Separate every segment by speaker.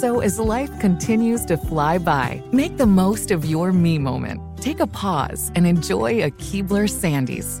Speaker 1: So as life continues to fly by, make the most of your me moment. Take a pause and enjoy a Keebler Sandies.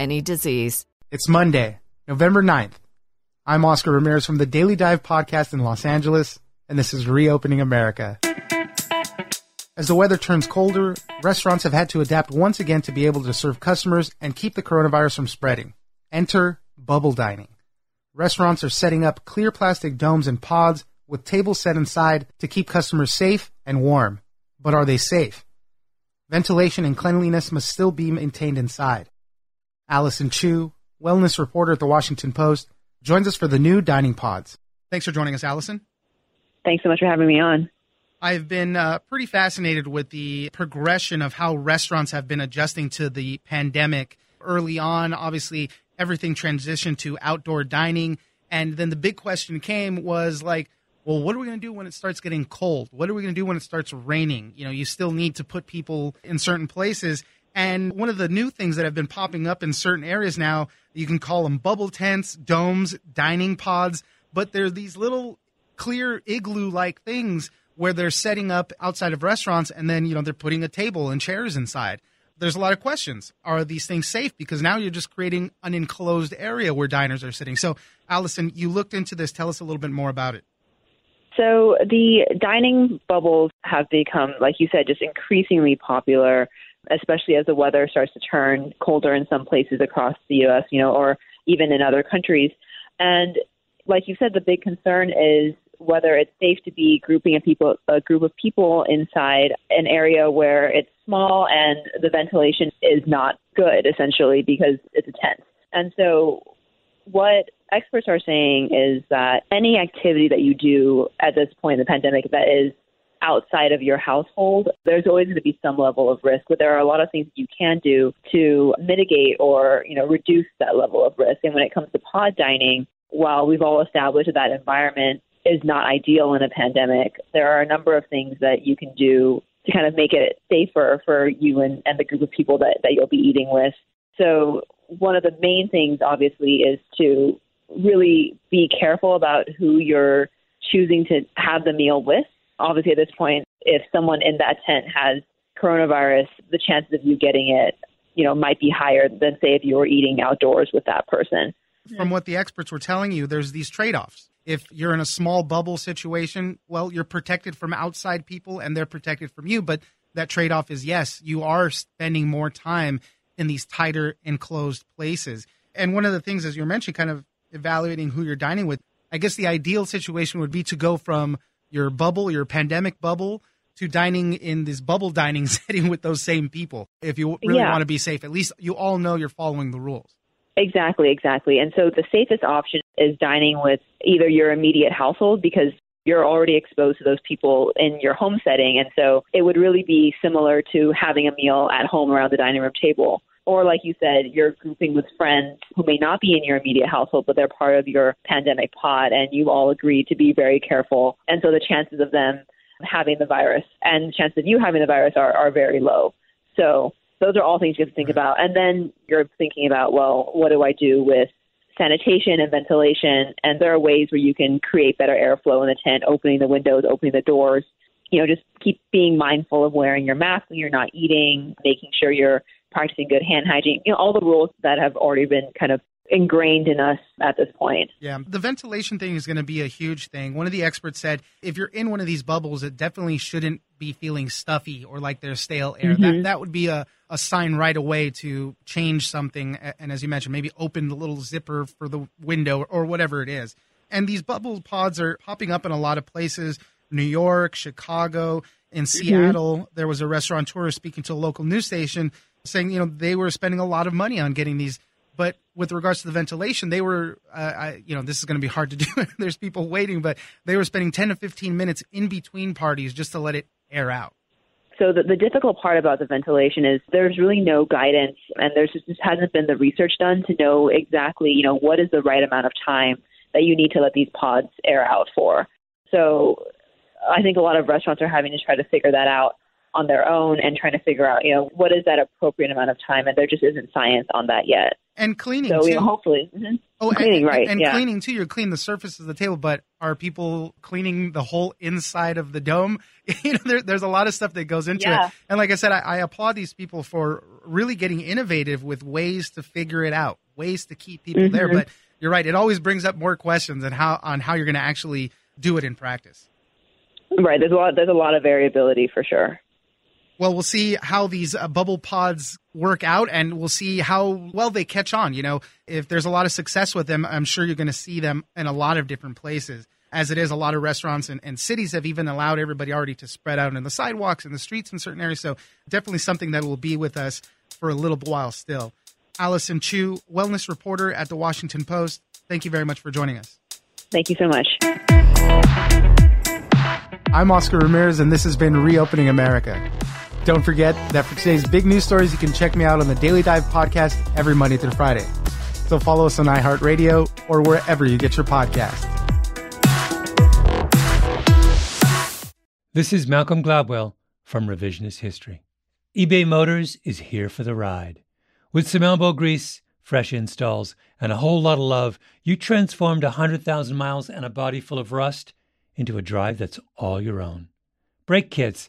Speaker 2: any disease.
Speaker 3: It's Monday, November 9th. I'm Oscar Ramirez from the Daily Dive podcast in Los Angeles, and this is Reopening America. As the weather turns colder, restaurants have had to adapt once again to be able to serve customers and keep the coronavirus from spreading. Enter bubble dining. Restaurants are setting up clear plastic domes and pods with tables set inside to keep customers safe and warm. But are they safe? Ventilation and cleanliness must still be maintained inside. Allyson Chiu, wellness reporter at the Washington Post, joins us for the new dining pods. Thanks for joining us, Allyson.
Speaker 4: Thanks so much for having me on.
Speaker 3: I've been uh, pretty fascinated with the progression of how restaurants have been adjusting to the pandemic. Early on, obviously, everything transitioned to outdoor dining. And then the big question came was like, well, what are we going to do when it starts getting cold? What are we going to do when it starts raining? You know, you still need to put people in certain places. And one of the new things that have been popping up in certain areas now, you can call them bubble tents, domes, dining pods, but they're these little clear igloo like things where they're setting up outside of restaurants and then, you know, they're putting a table and chairs inside. There's a lot of questions. Are these things safe? Because now you're just creating an enclosed area where diners are sitting. So, Allyson, you looked into this. Tell us a little bit more about it.
Speaker 4: So, the dining bubbles have become, like you said, just increasingly popular especially as the weather starts to turn colder in some places across the U.S., you know, or even in other countries. And like you said, the big concern is whether it's safe to be grouping a people a group of people inside an area where it's small and the ventilation is not good, essentially because it's a tent. And so, what experts are saying is that any activity that you do at this point in the pandemic that is outside of your household, there's always going to be some level of risk, but there are a lot of things you can do to mitigate or, you know, reduce that level of risk. And when it comes to pod dining, while we've all established that, environment is not ideal in a pandemic, there are a number of things that you can do to kind of make it safer for you and, and the group of people that, that you'll be eating with. So one of the main things obviously is to really be careful about who you're choosing to have the meal with obviously at this point, if someone in that tent has coronavirus, the chances of you getting it, you know, might be higher than say if you were eating outdoors with that person.
Speaker 3: From what the experts were telling you, there's these trade-offs. If you're in a small bubble situation, well, you're protected from outside people and they're protected from you, but that trade-off is yes, you are spending more time in these tighter enclosed places. And one of the things as you mentioned kind of evaluating who you're dining with, I guess the ideal situation would be to go from your bubble, your pandemic bubble, to dining in this bubble dining setting with those same people. If you really
Speaker 4: Yeah.
Speaker 3: want to be safe, at least you all know you're following the rules.
Speaker 4: Exactly, exactly. And so the safest option is dining with either your immediate household because you're already exposed to those people in your home setting. And so it would really be similar to having a meal at home around the dining room table. Or, like you said, you're grouping with friends who may not be in your immediate household, but they're part of your pandemic pod, and you all agree to be very careful. And so the chances of them having the virus and the chances of you having the virus are, are very low. So those are all things you have to think about. And then you're thinking about, well, what do I do with sanitation and ventilation? And there are ways where you can create better airflow in the tent, opening the windows, opening the doors. You know, just keep being mindful of wearing your mask when you're not eating, making sure you're practicing good hand hygiene. You know, all the rules that have already been kind of ingrained in us at this point.
Speaker 3: Yeah, the ventilation thing is going to be a huge thing. One of the experts said if you're in one of these bubbles, it definitely shouldn't be feeling stuffy or like there's stale air. That mm-hmm. that would be a, a sign right away to change something. And as you mentioned, maybe open the little zipper for the window or whatever it is. And these bubble pods are popping up in a lot of places New York, Chicago, in mm-hmm. Seattle. There was a restaurateur speaking to a local news station saying, you know, they were spending a lot of money on getting these but with regards to the ventilation, they were, uh, I, you know, this is going to be hard to do. There's people waiting, but they were spending 10 to 15 minutes in between parties just to let it air out.
Speaker 4: So the, the difficult part about the ventilation is there's really no guidance, and there's just, just hasn't been the research done to know exactly, you know, what is the right amount of time that you need to let these pods air out for. So I think a lot of restaurants are having to try to figure that out on their own and trying to figure out, you know, what is that appropriate amount of time, and there just isn't science on that yet.
Speaker 3: And cleaning
Speaker 4: So
Speaker 3: too.
Speaker 4: you know, hopefully, mhm.
Speaker 3: oh, and-
Speaker 4: cleaning,
Speaker 3: and,
Speaker 4: right?
Speaker 3: And
Speaker 4: yeah.
Speaker 3: cleaning too. You're cleaning the surface of the table, but are people cleaning the whole inside of the dome? you know, there, there's a lot of stuff that goes into
Speaker 4: Yeah.
Speaker 3: it. And like I said, I, I applaud these people for really getting innovative with ways to figure it out, ways to keep people there.
Speaker 4: Mhm.
Speaker 3: But you're right; it always brings up more questions and how on how you're going to actually do it in practice.
Speaker 4: Right. There's a lot. There's a lot of variability for sure.
Speaker 3: Well, we'll see how these uh, bubble pods work out and we'll see how well they catch on. You know, if there's a lot of success with them, I'm sure you're going to see them in a lot of different places. As it is, a lot of restaurants and, and cities have even allowed everybody already to spread out in the sidewalks and the streets in certain areas. So, definitely something that will be with us for a little while still. Allyson Chiu, wellness reporter at the Washington Post, thank you very much for joining us.
Speaker 4: Thank you so much.
Speaker 3: I'm Oscar Ramirez, and this has been Reopening America. Don't forget that for today's big news stories, you can check me out on the Daily Dive podcast every Monday through Friday. So follow us on iHeartRadio or wherever you get your podcasts.
Speaker 5: This is Malcolm Gladwell from Revisionist History. eBay Motors is here for the ride. With some elbow grease, fresh installs, and a whole lot of love, you transformed 100,000 miles and a body full of rust into a drive that's all your own. Brake kits,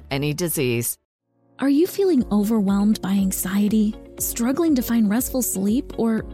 Speaker 2: prevent any disease.
Speaker 6: Are you feeling overwhelmed by anxiety, struggling to find restful sleep, or